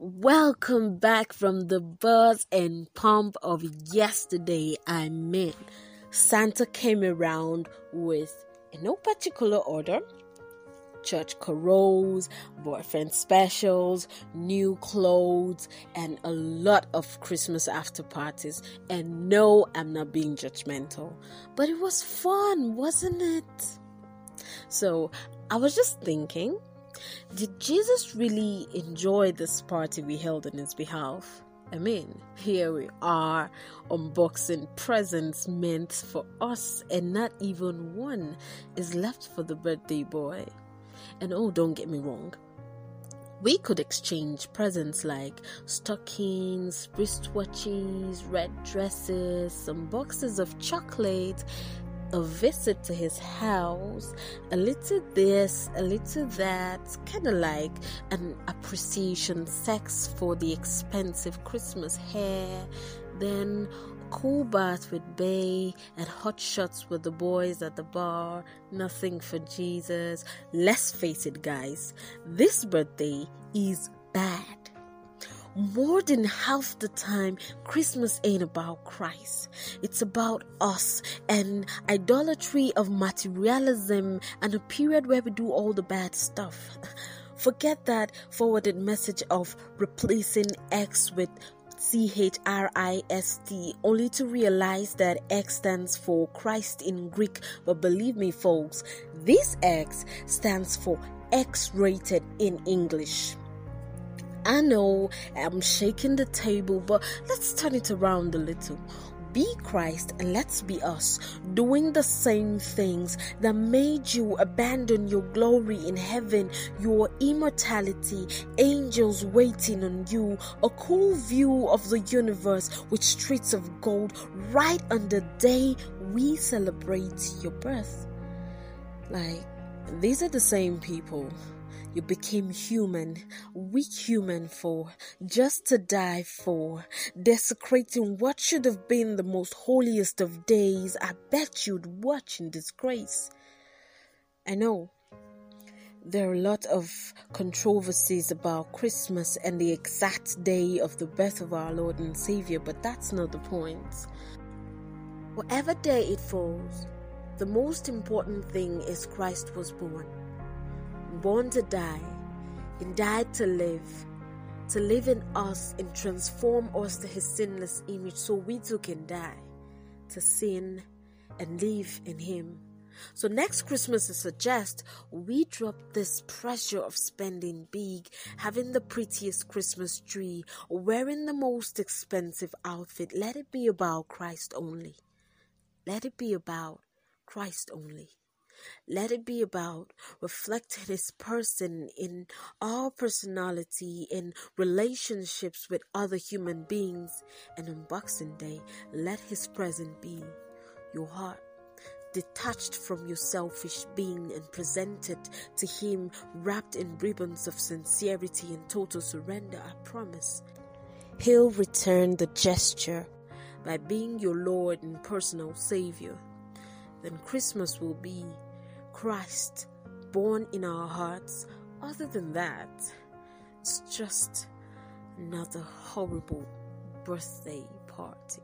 Welcome back from the buzz and pump of yesterday. I mean, Santa came around with, in no particular order, church carols, boyfriend specials, new clothes, and a lot of Christmas after parties. And no, I'm not being judgmental, but it was fun, wasn't it? So I was just thinking did Jesus really enjoy this party we held on his behalf? I mean, here we are unboxing presents meant for us, and not even one is left for the birthday boy. And oh, don't get me wrong, we could exchange presents like stockings, wristwatches, red dresses, some boxes of chocolate, a visit to his house, a little this, a little that, kind of like an appreciation sex for the expensive Christmas hair, then cool bath with Bay and hot shots with the boys at the bar, nothing for Jesus. Let's face it, guys, this birthday is bad more than half the time, Christmas ain't about Christ. It's about us and idolatry of materialism and a period where we do all the bad stuff. Forget that forwarded message of replacing X with C H R I S T, only to realize that X stands for Christ in Greek. But believe me, folks, this X stands for X rated in English. I know I'm shaking the table, but let's turn it around a little. Be Christ and let's be us, doing the same things that made you abandon your glory in heaven, your immortality, angels waiting on you, a cool view of the universe with streets of gold right on the day we celebrate your birth. Like, these are the same people you became human, weak human for, just to die for, desecrating what should have been the most holiest of days. I bet you'd watch in disgrace. I know there are a lot of controversies about Christmas and the exact day of the birth of our Lord and Savior, but that's not the point. Whatever day it falls, the most important thing is Christ was born born to die, and died to live, to live in us and transform us to his sinless image so we too can die, to sin and live in him. So next Christmas, I suggest we drop this pressure of spending big, having the prettiest Christmas tree, wearing the most expensive outfit. Let it be about Christ only. Let it be about Christ only. Let it be about reflecting His person in all personality, in relationships with other human beings. And on Boxing Day, let His presence be your heart detached from your selfish being and presented to Him wrapped in ribbons of sincerity and total surrender, I promise. He'll return the gesture by being your Lord and personal Savior. Then Christmas will be Christ born in our hearts. Other than that, it's just another horrible birthday party.